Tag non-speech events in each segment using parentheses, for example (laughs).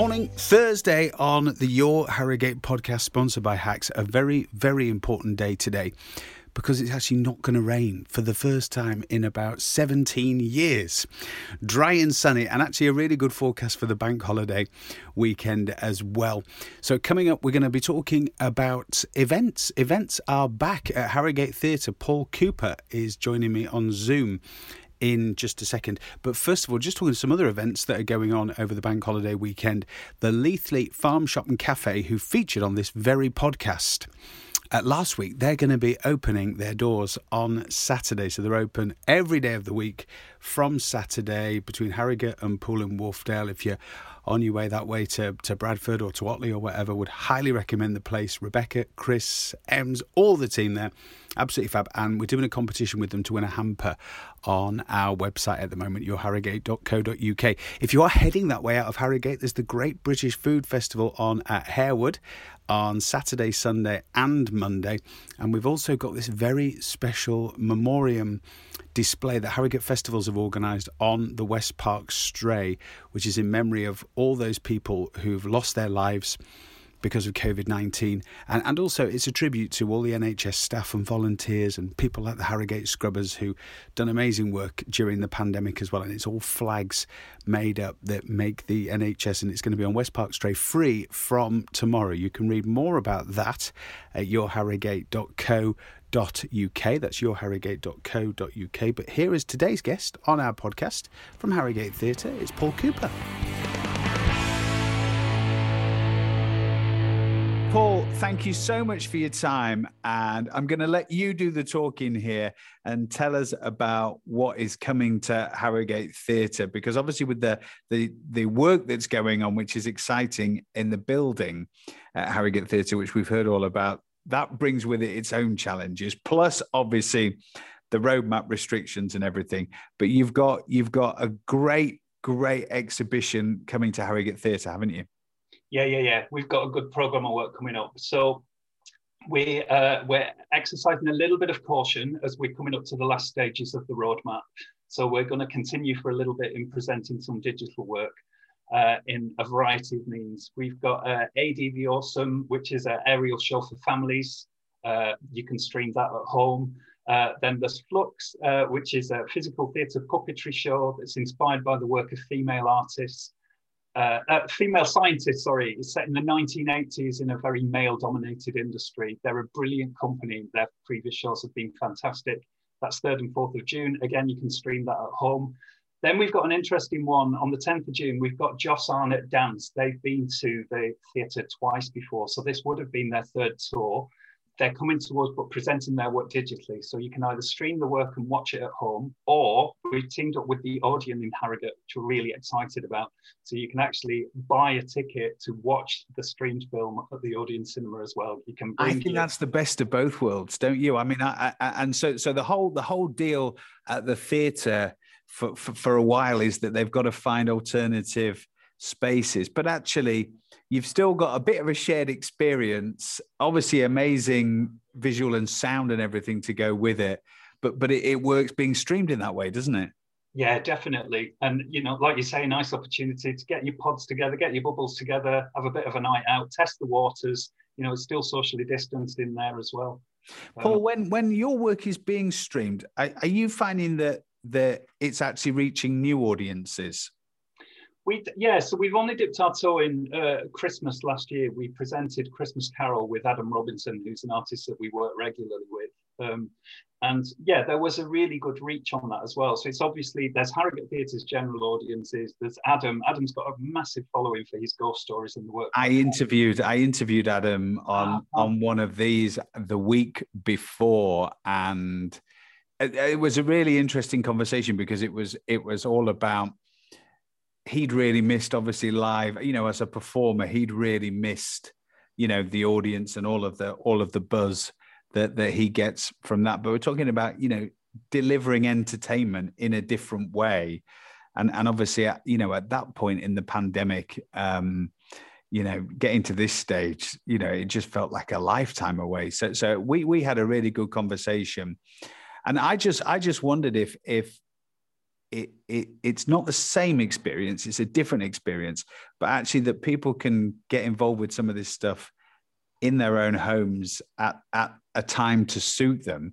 Morning, Thursday on the Your Harrogate podcast, sponsored by Hacks. A very, very important day today because it's actually not going to rain for the first time in about 17 years. Dry and sunny, and actually a really good forecast for the bank holiday weekend as well. So, coming up, we're going to be talking about events. Events are back at Harrogate Theatre. Paul Cooper is joining me on Zoom in just a second. But first of all, just talking some other events that are going on over the bank holiday weekend. The Leathley Farm Shop and Cafe, who featured on this very podcast. Uh, last week, they're going to be opening their doors on Saturday. So they're open every day of the week from Saturday between Harrogate and Pool and Wharfedale. If you're on your way that way to, to Bradford or to Otley or whatever, would highly recommend the place. Rebecca, Chris, Ems, all the team there, absolutely fab. And we're doing a competition with them to win a hamper on our website at the moment, yourharrogate.co.uk. If you are heading that way out of Harrogate, there's the Great British Food Festival on at Harewood on Saturday, Sunday, and Monday. And we've also got this very special memoriam display that Harrogate Festivals have organised on the West Park Stray, which is in memory of all those people who've lost their lives because of COVID 19. And, and also, it's a tribute to all the NHS staff and volunteers and people like the Harrogate Scrubbers who done amazing work during the pandemic as well. And it's all flags made up that make the NHS, and it's going to be on West Park Stray free from tomorrow. You can read more about that at yourharrogate.co.uk. That's yourharrogate.co.uk. But here is today's guest on our podcast from Harrogate Theatre. It's Paul Cooper. Thank you so much for your time. And I'm going to let you do the talking here and tell us about what is coming to Harrogate Theatre. Because obviously, with the, the, the work that's going on, which is exciting in the building at Harrogate Theatre, which we've heard all about, that brings with it its own challenges. Plus, obviously, the roadmap restrictions and everything. But you've got you've got a great, great exhibition coming to Harrogate Theatre, haven't you? Yeah, yeah, yeah. We've got a good program of work coming up. So we uh, we're exercising a little bit of caution as we're coming up to the last stages of the roadmap. So we're going to continue for a little bit in presenting some digital work uh, in a variety of means. We've got uh, ADV Awesome, which is an aerial show for families. Uh, you can stream that at home. Uh, then there's Flux, uh, which is a physical theatre puppetry show that's inspired by the work of female artists uh, uh, female scientists, sorry, is set in the 1980s in a very male dominated industry. They're a brilliant company. Their previous shows have been fantastic. That's 3rd and 4th of June. Again, you can stream that at home. Then we've got an interesting one on the 10th of June. We've got Joss Arnott Dance. They've been to the theatre twice before. So this would have been their third tour they're coming to us but presenting their work digitally. So you can either stream the work and watch it at home, or we've teamed up with the Odeon in Harrogate, which we're really excited about. So you can actually buy a ticket to watch the streamed film at the Odeon Cinema as well. You can. I think your... that's the best of both worlds, don't you? I mean, I, I, and so so the whole the whole deal at the theatre for, for for a while is that they've got to find alternative spaces, but actually you've still got a bit of a shared experience. Obviously, amazing visual and sound and everything to go with it. But but it, it works being streamed in that way, doesn't it? Yeah, definitely. And you know, like you say, nice opportunity to get your pods together, get your bubbles together, have a bit of a night out, test the waters. You know, it's still socially distanced in there as well. Paul, um, when when your work is being streamed, are, are you finding that that it's actually reaching new audiences? We yeah, so we've only dipped our toe in uh, Christmas last year. We presented Christmas Carol with Adam Robinson, who's an artist that we work regularly with. Um, and yeah, there was a really good reach on that as well. So it's obviously there's Harrogate Theatre's general audiences. There's Adam. Adam's got a massive following for his ghost stories and the work. I interviewed I interviewed Adam on uh-huh. on one of these the week before, and it, it was a really interesting conversation because it was it was all about he'd really missed obviously live you know as a performer he'd really missed you know the audience and all of the all of the buzz that that he gets from that. But we're talking about you know delivering entertainment in a different way. And and obviously you know at that point in the pandemic um you know getting to this stage you know it just felt like a lifetime away. So so we we had a really good conversation. And i just i just wondered if if it, it it's not the same experience it's a different experience but actually that people can get involved with some of this stuff in their own homes at, at a time to suit them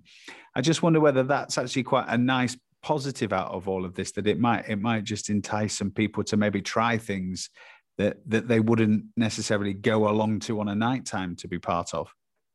i just wonder whether that's actually quite a nice positive out of all of this that it might it might just entice some people to maybe try things that that they wouldn't necessarily go along to on a night time to be part of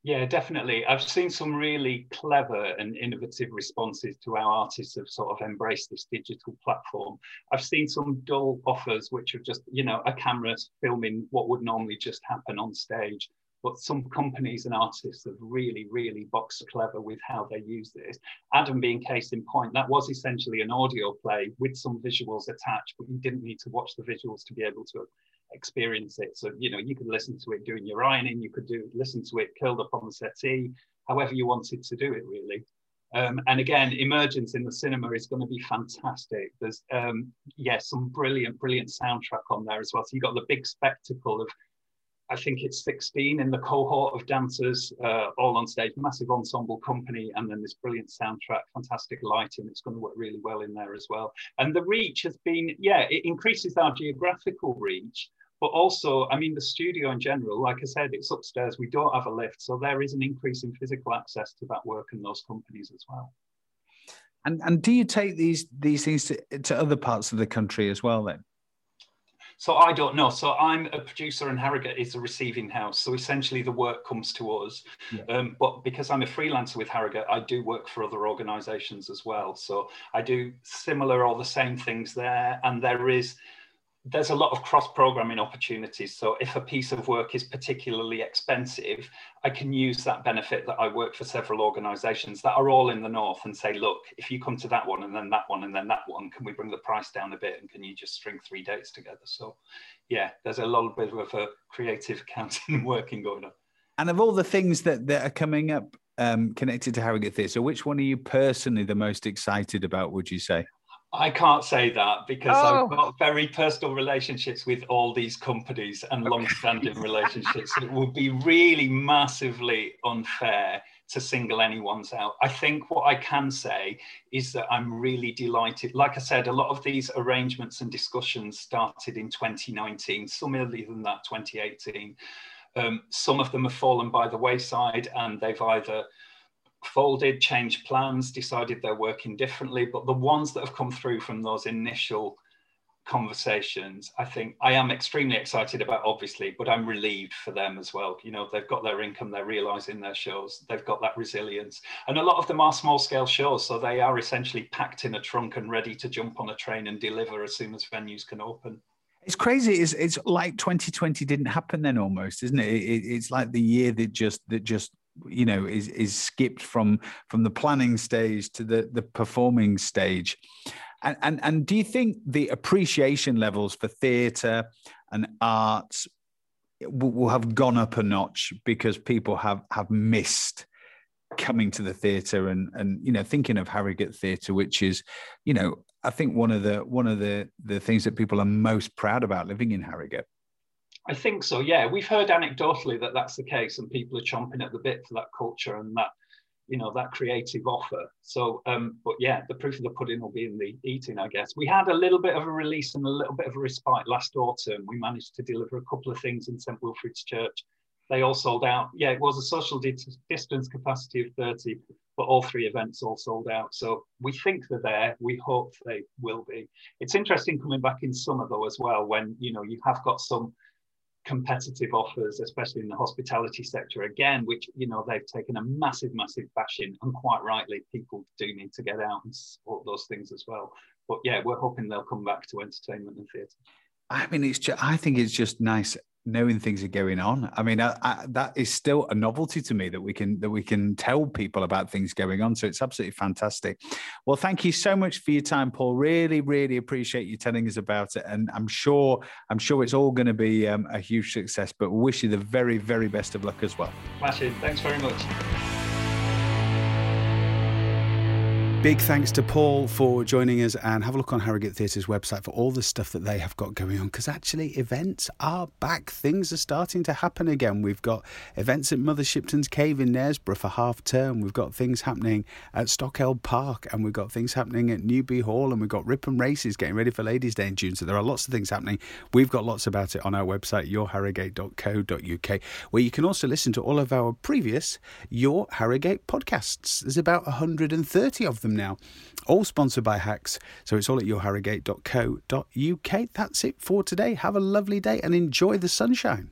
yeah, definitely. I've seen some really clever and innovative responses to how artists have sort of embraced this digital platform. I've seen some dull offers which are just, you know, a camera filming what would normally just happen on stage. But some companies and artists have really, really boxed clever with how they use this. Adam being case in point, that was essentially an audio play with some visuals attached, but you didn't need to watch the visuals to be able to experience it. So, you know, you could listen to it doing your ironing, you could do listen to it curled up on the settee, however you wanted to do it, really. Um, and again, emergence in the cinema is going to be fantastic. There's, um, yeah, some brilliant, brilliant soundtrack on there as well. So you got the big spectacle of, I think it's 16 in the cohort of dancers, uh, all on stage, massive ensemble company, and then this brilliant soundtrack, fantastic lighting. It's going to work really well in there as well. And the reach has been, yeah, it increases our geographical reach, but also, I mean, the studio in general, like I said, it's upstairs. We don't have a lift. So there is an increase in physical access to that work and those companies as well. And, and do you take these these things to, to other parts of the country as well then? So I don't know. So I'm a producer and Harrogate is a receiving house. So essentially the work comes to us. Yeah. Um, but because I'm a freelancer with Harrogate, I do work for other organizations as well. So I do similar or the same things there. And there is there's a lot of cross programming opportunities. So if a piece of work is particularly expensive, I can use that benefit that I work for several organizations that are all in the north and say, look, if you come to that one and then that one and then that one, can we bring the price down a bit and can you just string three dates together? So yeah, there's a little bit of a creative (laughs) accounting working going on. And of all the things that, that are coming up um, connected to Harrogate Theatre, which one are you personally the most excited about, would you say? I can't say that because oh. I've got very personal relationships with all these companies and long-standing (laughs) relationships. It would be really massively unfair to single anyone's out. I think what I can say is that I'm really delighted. Like I said, a lot of these arrangements and discussions started in 2019, some earlier than that, 2018. Um, some of them have fallen by the wayside and they've either folded, changed plans, decided they're working differently. But the ones that have come through from those initial conversations, I think I am extremely excited about, obviously, but I'm relieved for them as well. You know, they've got their income, they're realizing their shows, they've got that resilience. And a lot of them are small scale shows, so they are essentially packed in a trunk and ready to jump on a train and deliver as soon as venues can open. It's crazy. It's, it's like 2020 didn't happen then almost, isn't it? it? It's like the year that just that just you know is is skipped from from the planning stage to the the performing stage and and, and do you think the appreciation levels for theatre and arts will, will have gone up a notch because people have have missed coming to the theatre and and you know thinking of Harrogate Theatre, which is, you know, I think one of the one of the the things that people are most proud about living in Harrogate. I think so. Yeah, we've heard anecdotally that that's the case, and people are chomping at the bit for that culture and that, you know, that creative offer. So, um, but yeah, the proof of the pudding will be in the eating, I guess. We had a little bit of a release and a little bit of a respite last autumn. We managed to deliver a couple of things in St Wilfrid's Church. They all sold out. Yeah, it was a social distance capacity of 30, but all three events all sold out. So we think they're there. We hope they will be. It's interesting coming back in summer though as well, when you know you have got some competitive offers, especially in the hospitality sector, again, which you know they've taken a massive, massive bashing, and quite rightly, people do need to get out and support those things as well. But yeah, we're hoping they'll come back to entertainment and theatre. I mean, it's just, I think it's just nice knowing things are going on. I mean, I, I, that is still a novelty to me that we can that we can tell people about things going on. So it's absolutely fantastic. Well, thank you so much for your time, Paul. Really, really appreciate you telling us about it, and I'm sure I'm sure it's all going to be um, a huge success. But wish you the very, very best of luck as well. Thanks very much. Big thanks to Paul for joining us and have a look on Harrogate Theatre's website for all the stuff that they have got going on because actually events are back. Things are starting to happen again. We've got events at Mother Shipton's Cave in Knaresborough for half term. We've got things happening at Stockeld Park and we've got things happening at Newby Hall and we've got Ripon Races getting ready for Ladies' Day in June. So there are lots of things happening. We've got lots about it on our website, yourharrogate.co.uk, where you can also listen to all of our previous Your Harrogate podcasts. There's about 130 of them now. All sponsored by Hacks. So it's all at yourharrogate.co.uk. That's it for today. Have a lovely day and enjoy the sunshine.